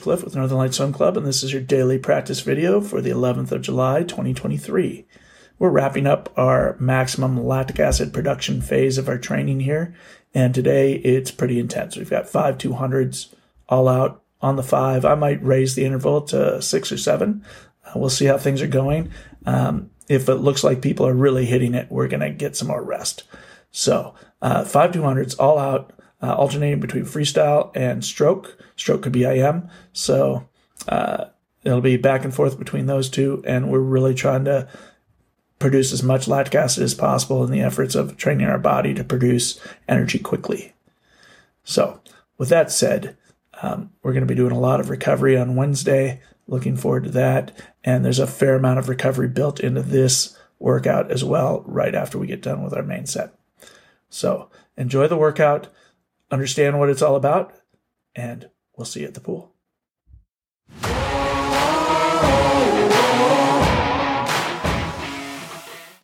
Cliff with Northern Light Swim Club, and this is your daily practice video for the 11th of July, 2023. We're wrapping up our maximum lactic acid production phase of our training here, and today it's pretty intense. We've got five 200s all out on the five. I might raise the interval to six or seven. Uh, we'll see how things are going. Um, if it looks like people are really hitting it, we're going to get some more rest. So, uh, five 200s all out uh, alternating between freestyle and stroke. Stroke could be IM. So uh, it'll be back and forth between those two. And we're really trying to produce as much lactic acid as possible in the efforts of training our body to produce energy quickly. So, with that said, um, we're going to be doing a lot of recovery on Wednesday. Looking forward to that. And there's a fair amount of recovery built into this workout as well, right after we get done with our main set. So, enjoy the workout understand what it's all about, and we'll see you at the pool.